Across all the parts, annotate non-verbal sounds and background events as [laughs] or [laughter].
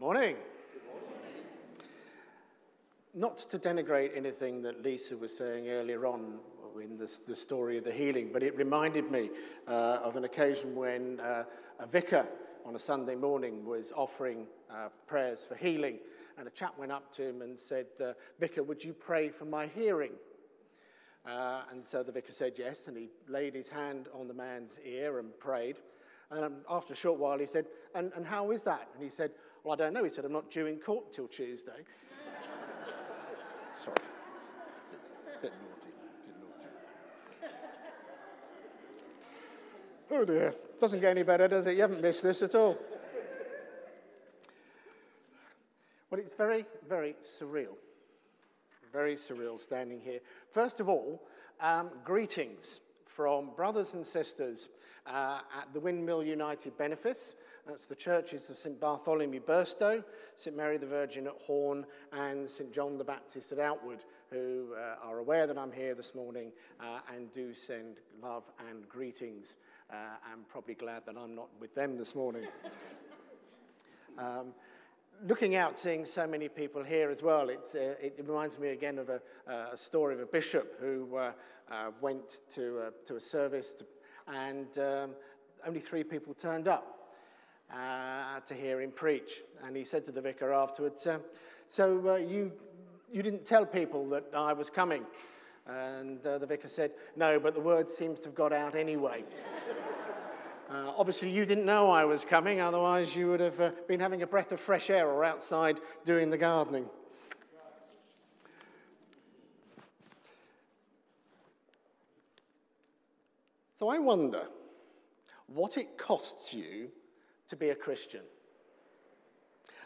Morning. Not to denigrate anything that Lisa was saying earlier on in the story of the healing, but it reminded me uh, of an occasion when uh, a vicar on a Sunday morning was offering uh, prayers for healing, and a chap went up to him and said, uh, Vicar, would you pray for my hearing? Uh, and so the vicar said yes, and he laid his hand on the man's ear and prayed. And um, after a short while, he said, and, and how is that? And he said, Well, I don't know. He said, I'm not due in court until Tuesday. Sorry. Bit, bit naughty. Bit naughty. Oh dear. Doesn't get any better, does it? You haven't missed this at all. Well, it's very, very surreal. Very surreal standing here. First of all, um, greetings from brothers and sisters uh, at the Windmill United Benefice. That's the churches of St Bartholomew Burstow, St Mary the Virgin at Horne, and St John the Baptist at Outwood, who uh, are aware that I'm here this morning uh, and do send love and greetings. Uh, I'm probably glad that I'm not with them this morning. [laughs] um, looking out, seeing so many people here as well, uh, it reminds me again of a, a, story of a bishop who uh, uh, went to, uh, to a service to, and um, only three people turned up uh, to hear him preach. And he said to the vicar afterwards, uh, So you, you didn't tell people that I was coming? And the vicar said, No, but the word seems to have got out anyway. [laughs] Uh, obviously, you didn't know I was coming, otherwise, you would have uh, been having a breath of fresh air or outside doing the gardening. So, I wonder what it costs you to be a Christian.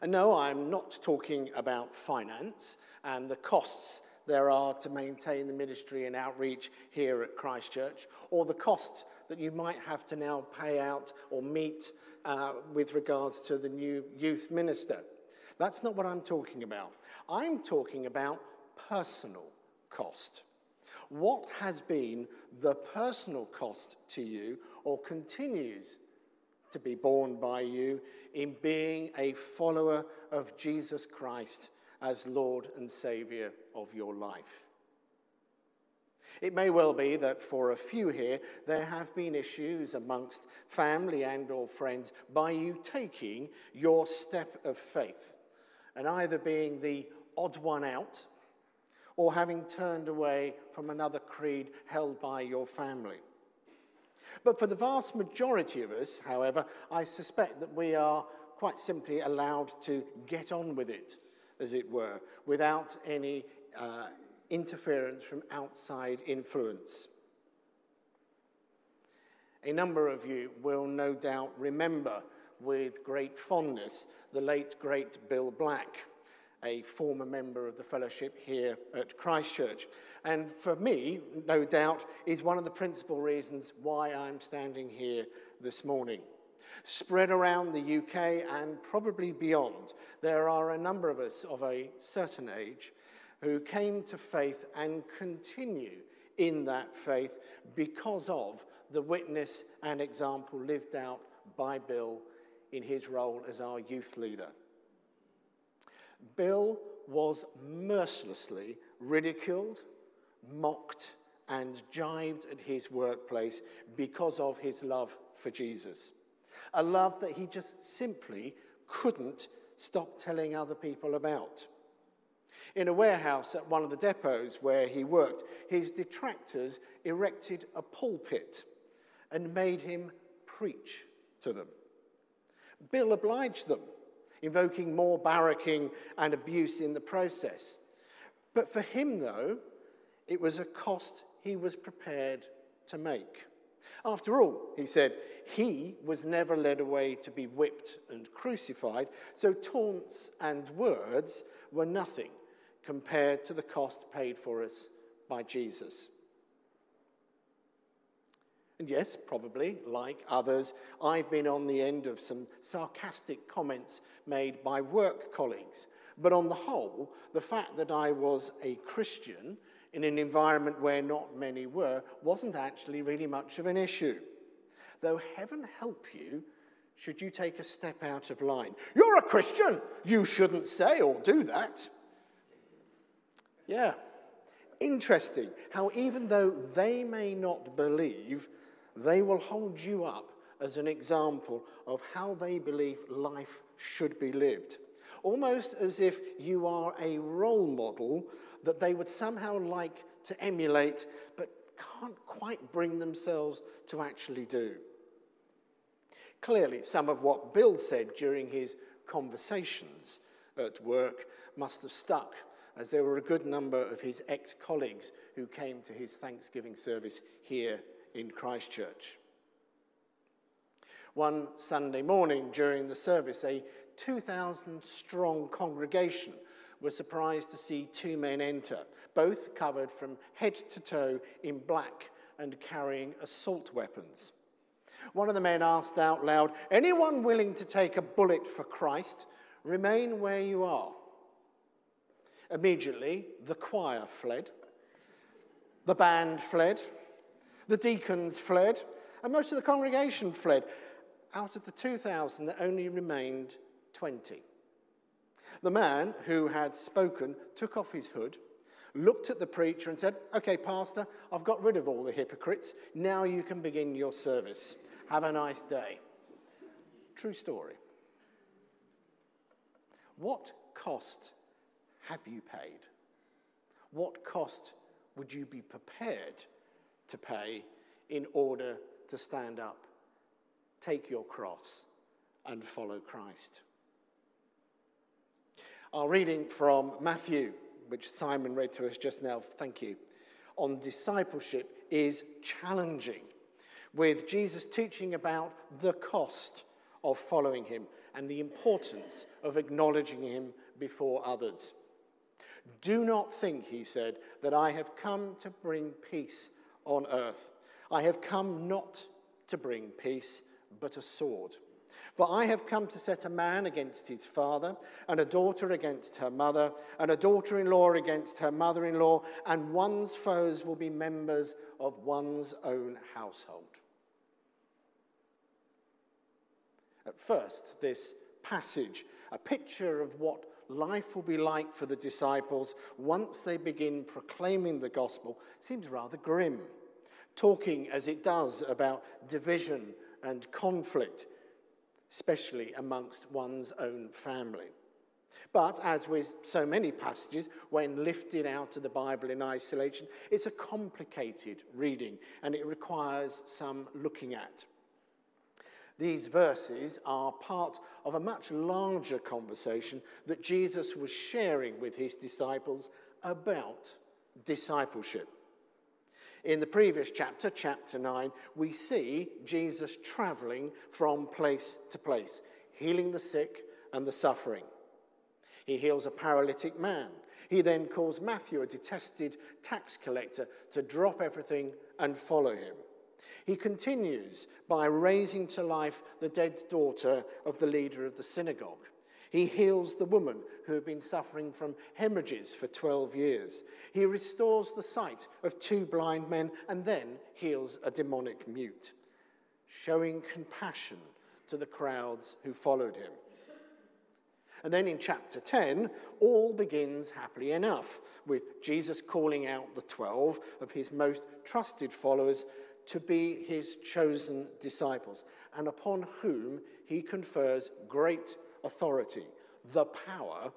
And no, I'm not talking about finance and the costs there are to maintain the ministry and outreach here at Christchurch, or the cost that you might have to now pay out or meet uh, with regards to the new youth minister. That's not what I'm talking about. I'm talking about personal cost. What has been the personal cost to you or continues to be borne by you in being a follower of Jesus Christ as Lord and Saviour of your life? It may well be that for a few here, there have been issues amongst family and or friends by you taking your step of faith and either being the odd one out or having turned away from another creed held by your family. But for the vast majority of us, however, I suspect that we are quite simply allowed to get on with it, as it were, without any uh, interference from outside influence. A number of you will no doubt remember with great fondness the late, great Bill Black, a former member of the fellowship here at Christchurch. And for me, no doubt, is one of the principal reasons why I'm standing here this morning. Spread around the UK and probably beyond, there are a number of us of a certain age who came to faith and continue in that faith because of the witness and example lived out by Bill in his role as our youth leader. Bill was mercilessly ridiculed, mocked, and jibed at his workplace because of his love for Jesus. A love that he just simply couldn't stop telling other people about. In a warehouse at one of the depots where he worked, his detractors erected a pulpit and made him preach to them. Bill obliged them, invoking more barracking and abuse in the process. But for him, though, it was a cost he was prepared to make. After all, he said, he was never led away to be whipped and crucified, so taunts and words were nothing compared to the cost paid for us by Jesus. And yes, probably, like others, I've been on the end of some sarcastic comments made by work colleagues. But on the whole, the fact that I was a Christian in an environment where not many were wasn't actually really much of an issue. Though heaven help you should you take a step out of line. You're a Christian. You shouldn't say or do that. Yeah. Interesting how, even though they may not believe, they will hold you up as an example of how they believe life should be lived. Almost as if you are a role model that they would somehow like to emulate, but can't quite bring themselves to actually do. Clearly, some of what Bill said during his conversations at work must have stuck, as there were a good number of his ex colleagues who came to his Thanksgiving service here in Christchurch. One Sunday morning during the service, a 2,000 strong congregation were surprised to see two men enter, both covered from head to toe in black and carrying assault weapons. One of the men asked out loud, Anyone willing to take a bullet for Christ, remain where you are. Immediately, the choir fled, the band fled, the deacons fled, and most of the congregation fled. Out of the 2,000, there only remained 20. The man who had spoken took off his hood, looked at the preacher, and said, Okay, Pastor, I've got rid of all the hypocrites. Now you can begin your service. Have a nice day. True story. What cost have you paid? What cost would you be prepared to pay in order to stand up, take your cross, and follow Christ? Our reading from Matthew, which Simon read to us just now, thank you, on discipleship is challenging, with Jesus teaching about the cost of following him and the importance of acknowledging him before others. Do not think, he said, that I have come to bring peace on earth. I have come not to bring peace, but a sword. For I have come to set a man against his father, and a daughter against her mother, and a daughter in law against her mother in law, and one's foes will be members of one's own household. At first, this passage, a picture of what life will be like for the disciples once they begin proclaiming the gospel, seems rather grim, talking as it does about division and conflict especially amongst one's own family. But as with so many passages, when lifted out of the Bible in isolation, it's a complicated reading and it requires some looking at. These verses are part of a much larger conversation that Jesus was sharing with his disciples about discipleship. In the previous chapter, chapter 9, we see Jesus traveling from place to place, healing the sick and the suffering. He heals a paralytic man. He then calls Matthew, a detested tax collector, to drop everything and follow him. He continues by raising to life the dead daughter of the leader of the synagogue. He heals the woman who had been suffering from hemorrhages for 12 years. He restores the sight of two blind men and then heals a demonic mute, showing compassion to the crowds who followed him. And then in chapter 10, all begins happily enough, with Jesus calling out the 12 of his most trusted followers to be his chosen disciples, and upon whom he confers great authority, the power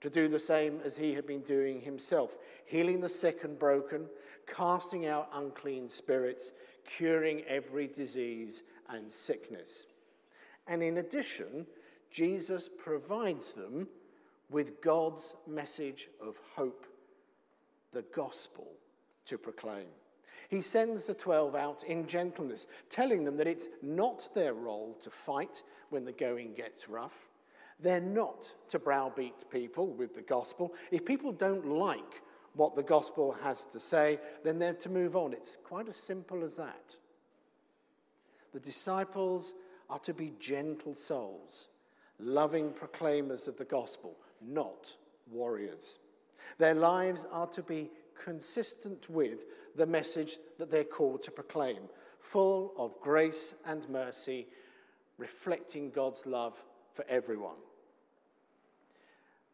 to do the same as he had been doing himself, healing the sick and broken, casting out unclean spirits, curing every disease and sickness. And in addition, Jesus provides them with God's message of hope, the gospel to proclaim. He sends the 12 out in gentleness, telling them that it's not their role to fight when the going gets rough. They're not to browbeat people with the gospel. If people don't like what the gospel has to say, then they're to move on. It's quite as simple as that. The disciples are to be gentle souls, loving proclaimers of the gospel, not warriors. Their lives are to be consistent with the message that they're called to proclaim, full of grace and mercy reflecting God's love for everyone.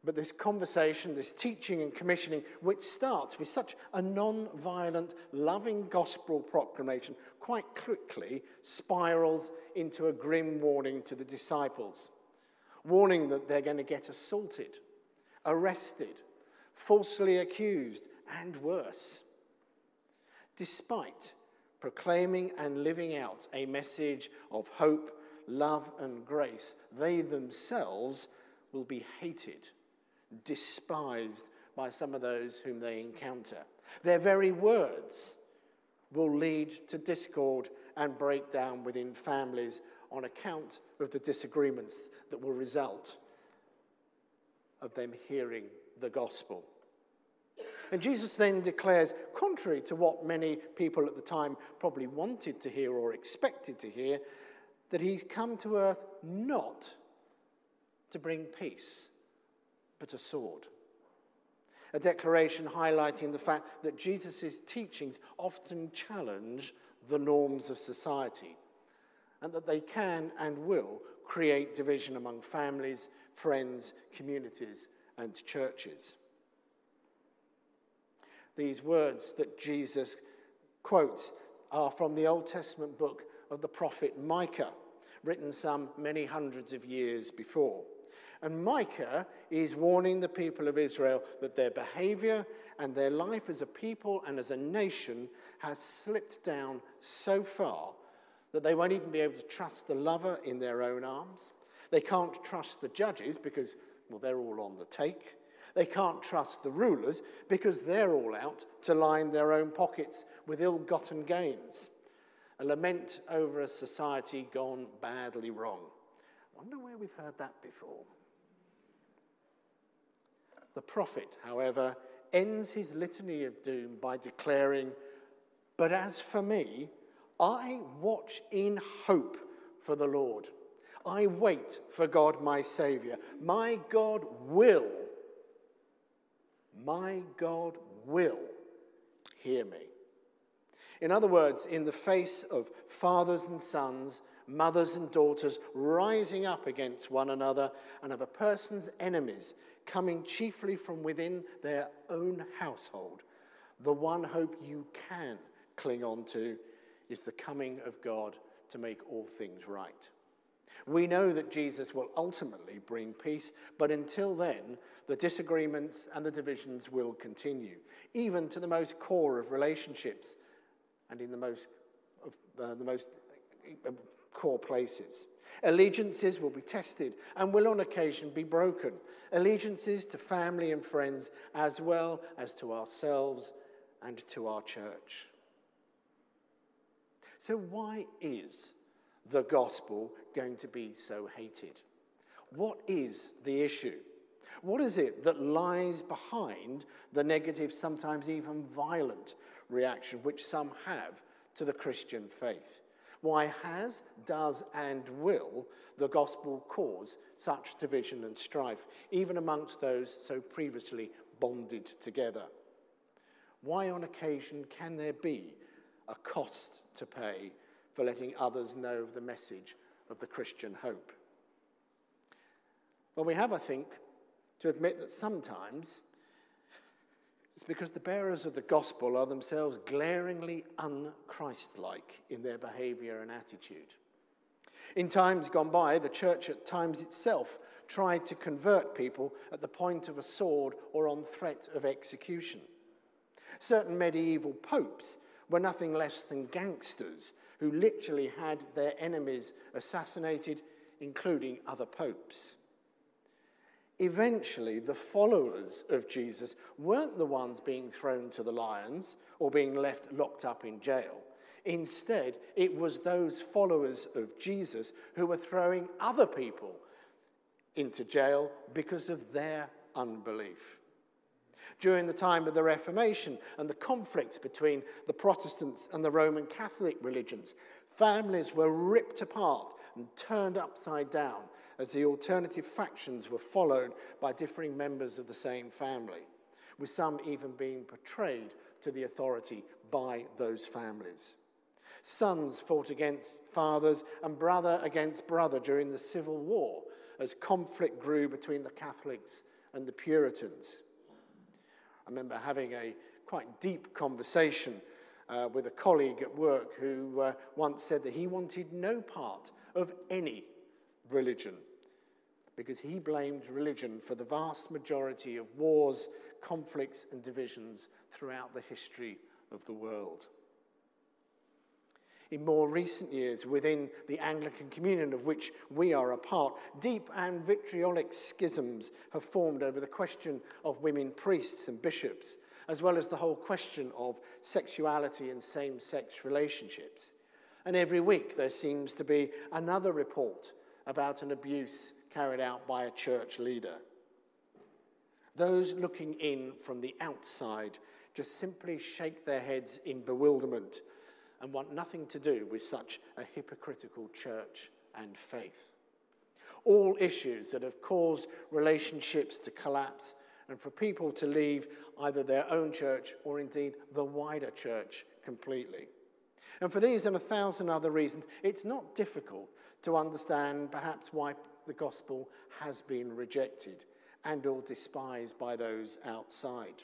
But this conversation, this teaching and commissioning, which starts with such a non violent, loving gospel proclamation, quite quickly spirals into a grim warning to the disciples. Warning that they're going to get assaulted, arrested, falsely accused, and worse. Despite proclaiming and living out a message of hope, love, and grace, they themselves will be hated despised by some of those whom they encounter. Their very words will lead to discord and breakdown within families on account of the disagreements that will result of them hearing the gospel. And Jesus then declares, contrary to what many people at the time probably wanted to hear or expected to hear, that he's come to earth not to bring peace, but a sword. A declaration highlighting the fact that Jesus' teachings often challenge the norms of society and that they can and will create division among families, friends, communities, and churches. These words that Jesus quotes are from the Old Testament book of the prophet Micah, written some many hundreds of years before. And Micah is warning the people of Israel that their behavior and their life as a people and as a nation has slipped down so far that they won't even be able to trust the lover in their own arms. They can't trust the judges because, well, they're all on the take. They can't trust the rulers because they're all out to line their own pockets with ill gotten gains. A lament over a society gone badly wrong. I wonder where we've heard that before. The prophet, however, ends his litany of doom by declaring, But as for me, I watch in hope for the Lord. I wait for God, my Savior. My God will, my God will hear me. In other words, in the face of fathers and sons, mothers and daughters rising up against one another, and of a person's enemies coming chiefly from within their own household, the one hope you can cling on to is the coming of God to make all things right. We know that Jesus will ultimately bring peace, but until then, the disagreements and the divisions will continue, even to the most core of relationships and in the most, of, uh, the most uh, core places. Allegiances will be tested and will on occasion be broken. Allegiances to family and friends, as well as to ourselves and to our church. So, why is the gospel going to be so hated? What is the issue? What is it that lies behind the negative, sometimes even violent reaction which some have to the Christian faith? Why has, does, and will the gospel cause such division and strife, even amongst those so previously bonded together? Why, on occasion, can there be a cost to pay for letting others know of the message of the Christian hope? Well, we have, I think, to admit that sometimes it's because the bearers of the gospel are themselves glaringly unchristlike in their behavior and attitude. In times gone by, the church at times itself tried to convert people at the point of a sword or on threat of execution. Certain medieval popes were nothing less than gangsters who literally had their enemies assassinated, including other popes eventually the followers of Jesus weren't the ones being thrown to the lions or being left locked up in jail. Instead, it was those followers of Jesus who were throwing other people into jail because of their unbelief. During the time of the Reformation and the conflicts between the Protestants and the Roman Catholic religions, families were ripped apart and turned upside down as the alternative factions were followed by differing members of the same family, with some even being betrayed to the authority by those families. Sons fought against fathers and brother against brother during the Civil War as conflict grew between the Catholics and the Puritans. I remember having a quite deep conversation uh, with a colleague at work who uh, once said that he wanted no part of any religion because he blamed religion for the vast majority of wars, conflicts, and divisions throughout the history of the world. In more recent years, within the Anglican Communion of which we are a part, deep and vitriolic schisms have formed over the question of women priests and bishops, as well as the whole question of sexuality and same sex relationships. And every week there seems to be another report about an abuse carried out by a church leader. Those looking in from the outside just simply shake their heads in bewilderment and want nothing to do with such a hypocritical church and faith. All issues that have caused relationships to collapse and for people to leave either their own church or indeed the wider church completely. And for these and a thousand other reasons, it's not difficult to understand perhaps why the gospel has been rejected and or despised by those outside.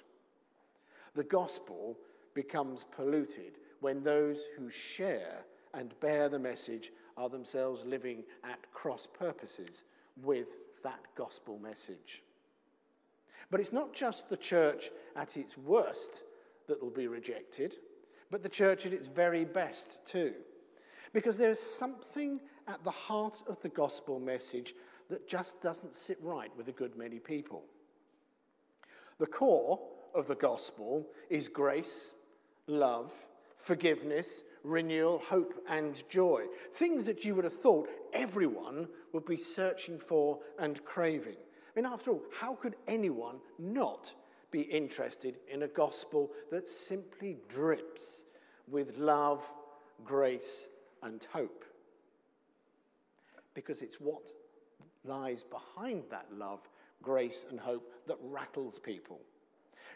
The gospel becomes polluted when those who share and bear the message are themselves living at cross purposes with that gospel message. But it's not just the church at its worst that will be rejected, but the church at its very best too. Because there is something at the heart of the gospel message that just doesn't sit right with a good many people. The core of the gospel is grace, love, forgiveness, renewal, hope, and joy. Things that you would have thought everyone would be searching for and craving. I mean, after all, how could anyone not be interested in a gospel that simply drips with love, grace, and hope? Because it's what lies behind that love, grace, and hope that rattles people.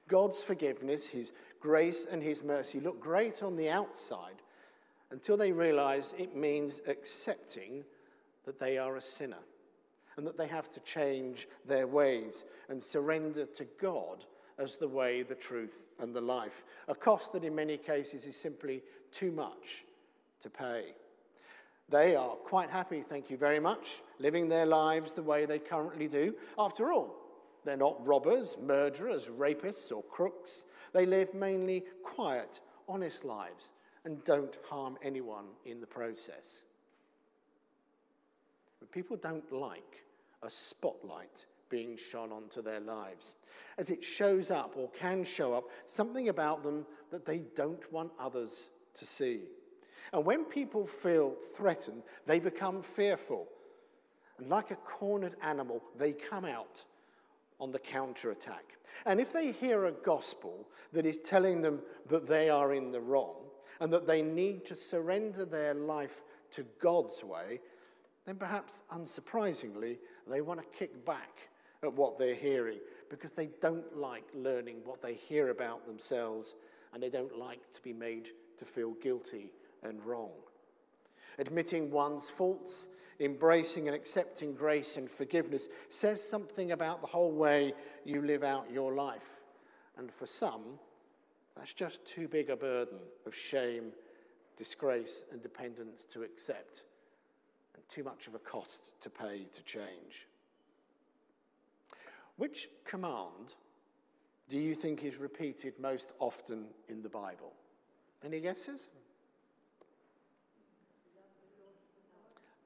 God's forgiveness, His grace, and His mercy look great on the outside until they realize it means accepting that they are a sinner and that they have to change their ways and surrender to God as the way, the truth, and the life. A cost that in many cases is simply too much to pay. They are quite happy, thank you very much, living their lives the way they currently do. After all, they're not robbers, murderers, rapists, or crooks. They live mainly quiet, honest lives and don't harm anyone in the process. But people don't like a spotlight being shone onto their lives, as it shows up or can show up something about them that they don't want others to see. And when people feel threatened, they become fearful. And like a cornered animal, they come out on the counterattack. And if they hear a gospel that is telling them that they are in the wrong and that they need to surrender their life to God's way, then perhaps unsurprisingly, they want to kick back at what they're hearing because they don't like learning what they hear about themselves and they don't like to be made to feel guilty and wrong. Admitting one's faults embracing and accepting grace and forgiveness says something about the whole way you live out your life. And for some, that's just too big a burden of shame, disgrace, and dependence to accept, and too much of a cost to pay to change. Which command do you think is repeated most often in the Bible? Any guesses?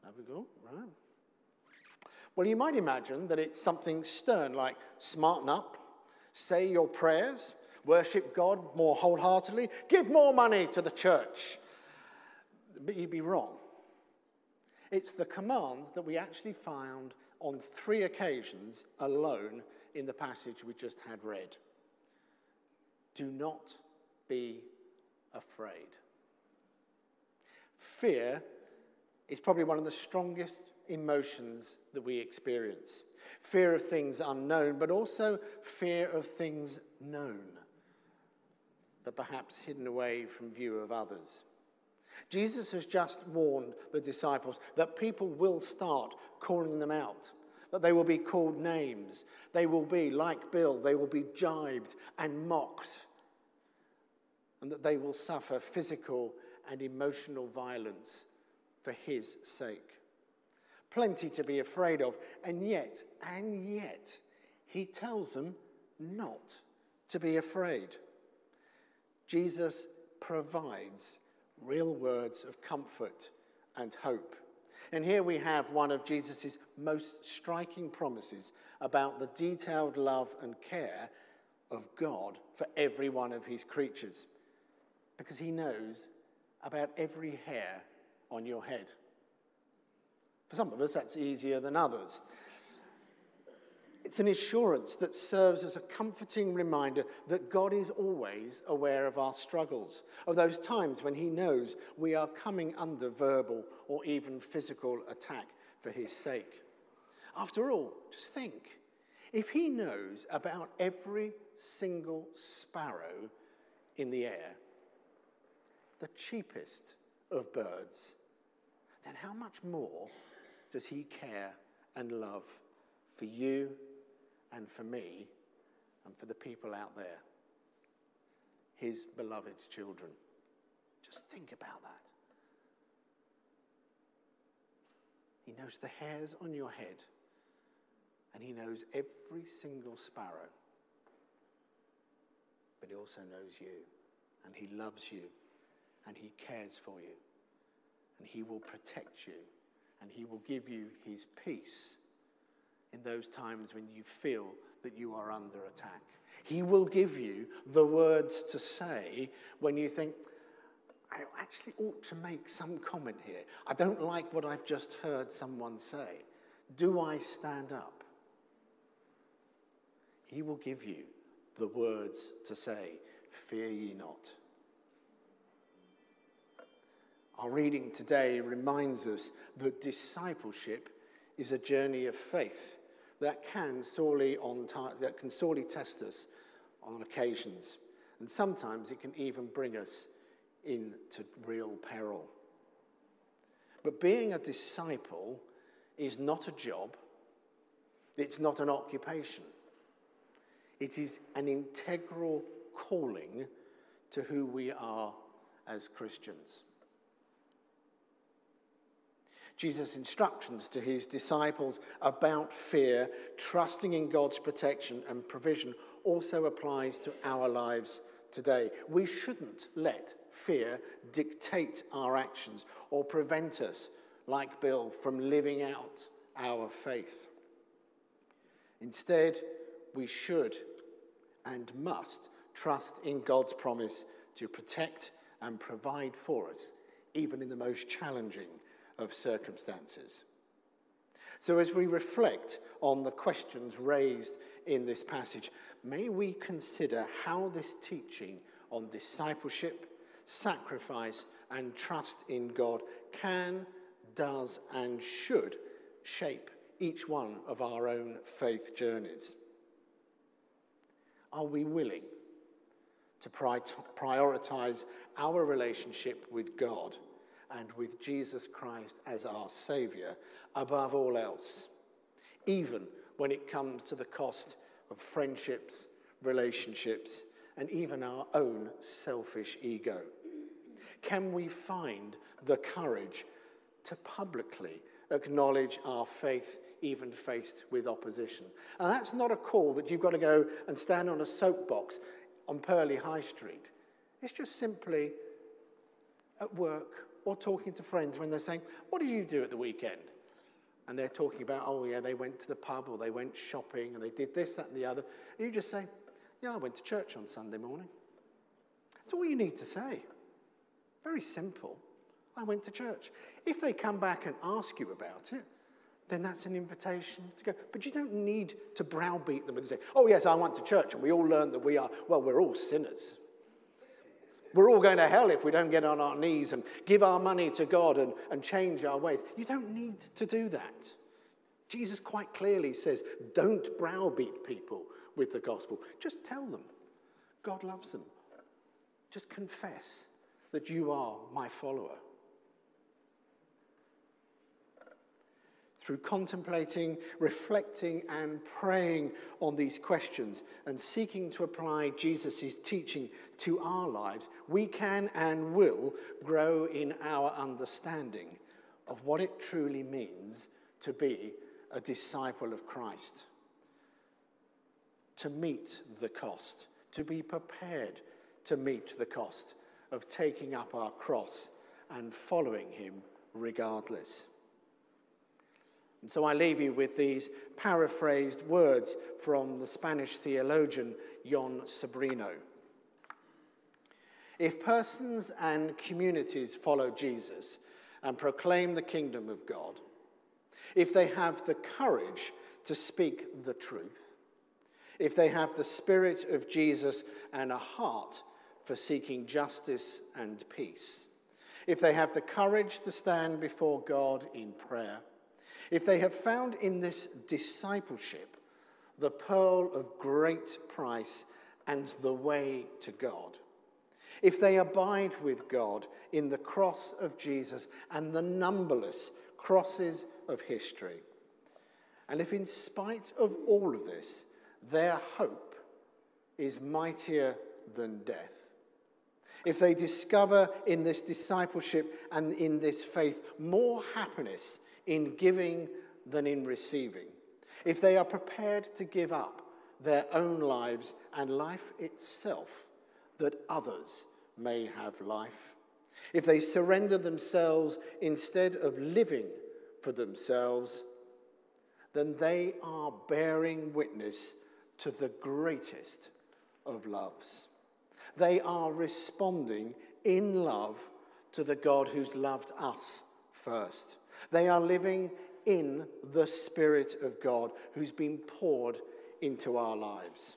Have we go? Right. Well, you might imagine that it's something stern like smarten up, say your prayers, worship God more wholeheartedly, give more money to the church. But you'd be wrong. It's the command that we actually found on three occasions alone in the passage we just had read. Do not be afraid. Fear is probably one of the strongest emotions that we experience fear of things unknown, but also fear of things known, but perhaps hidden away from view of others. Jesus has just warned the disciples that people will start calling them out, that they will be called names. They will be, like Bill, they will be jibed and mocked, and that they will suffer physical and emotional violence for his sake. Plenty to be afraid of, and yet, and yet, he tells them not to be afraid. Jesus provides real words of comfort and hope. And here we have one of Jesus' most striking promises about the detailed love and care of God for every one of his creatures, because he knows about every hair on your head. For some of us, that's easier than others. It's an assurance that serves as a comforting reminder that God is always aware of our struggles, of those times when He knows we are coming under verbal or even physical attack for His sake. After all, just think if He knows about every single sparrow in the air, the cheapest of birds, then how much more does He care and love for you and for me and for the people out there, his beloved children. Just think about that. He knows the hairs on your head, and he knows every single sparrow. But he also knows you, and he loves you, and he cares for you, and he will protect you, and he will give you his peace in those times when you feel that you are under attack. He will give you the words to say when you think, I actually ought to make some comment here. I don't like what I've just heard someone say. Do I stand up? He will give you the words to say, Fear ye not. Our reading today reminds us that discipleship is a journey of faith that can sorely, on that can sorely test us on occasions. And sometimes it can even bring us into real peril. But being a disciple is not a job, it's not an occupation. It is an integral calling to who we are as Christians. Jesus' instructions to his disciples about fear, trusting in God's protection and provision, also applies to our lives today. We shouldn't let fear dictate our actions or prevent us, like Bill, from living out our faith. Instead, we should and must trust in God's promise to protect and provide for us, even in the most challenging of circumstances. So, as we reflect on the questions raised in this passage, may we consider how this teaching on discipleship, sacrifice, and trust in God can, does, and should shape each one of our own faith journeys. Are we willing to prioritize our relationship with God? And with Jesus Christ as our Saviour above all else, even when it comes to the cost of friendships, relationships, and even our own selfish ego? Can we find the courage to publicly acknowledge our faith even faced with opposition? And that's not a call that you've got to go and stand on a soapbox on Purley High Street. It's just simply at work or talking to friends when they're saying, What did you do at the weekend? And they're talking about, Oh, yeah, they went to the pub or they went shopping and they did this, that, and the other. And you just say, Yeah, I went to church on Sunday morning. That's all you need to say. Very simple. I went to church. If they come back and ask you about it, then that's an invitation to go. But you don't need to browbeat them and say, Oh, yes, I went to church and we all learned that we are, well, we're all sinners. We're all going to hell if we don't get on our knees and give our money to God and, and change our ways. You don't need to do that. Jesus quite clearly says, don't browbeat people with the gospel. Just tell them God loves them. Just confess that you are my follower. Through contemplating, reflecting, and praying on these questions and seeking to apply Jesus' teaching to our lives, we can and will grow in our understanding of what it truly means to be a disciple of Christ. To meet the cost, to be prepared to meet the cost of taking up our cross and following him regardless. And so I leave you with these paraphrased words from the Spanish theologian Jon Sobrino. If persons and communities follow Jesus and proclaim the kingdom of God, if they have the courage to speak the truth, if they have the spirit of Jesus and a heart for seeking justice and peace, if they have the courage to stand before God in prayer, if they have found in this discipleship the pearl of great price and the way to God, if they abide with God in the cross of Jesus and the numberless crosses of history, and if in spite of all of this, their hope is mightier than death, if they discover in this discipleship and in this faith more happiness in giving than in receiving, if they are prepared to give up their own lives and life itself that others may have life, if they surrender themselves instead of living for themselves, then they are bearing witness to the greatest of loves. They are responding in love to the God who's loved us first. They are living in the Spirit of God who's been poured into our lives.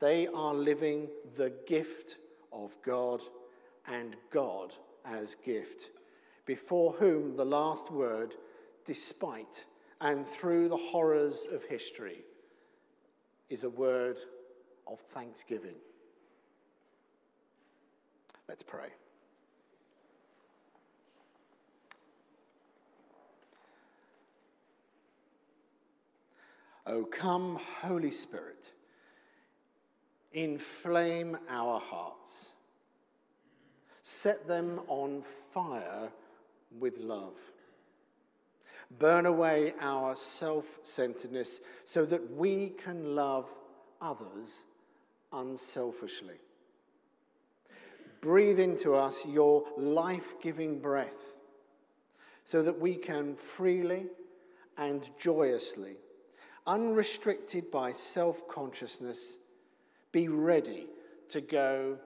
They are living the gift of God and God as gift, before whom the last word, despite and through the horrors of history, is a word of thanksgiving. Let's pray. O come, Holy Spirit, inflame our hearts, set them on fire with love. Burn away our self centeredness so that we can love others unselfishly. Breathe into us your life giving breath so that we can freely and joyously, unrestricted by self consciousness, be ready to go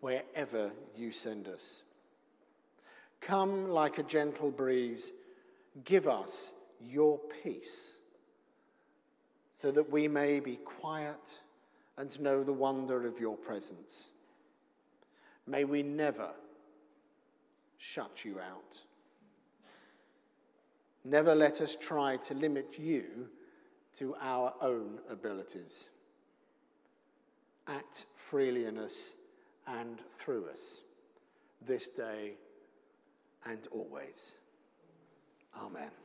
wherever you send us. Come like a gentle breeze, give us your peace so that we may be quiet and know the wonder of your presence. May we never shut you out. Never let us try to limit you to our own abilities. Act freely in us and through us this day and always. Amen.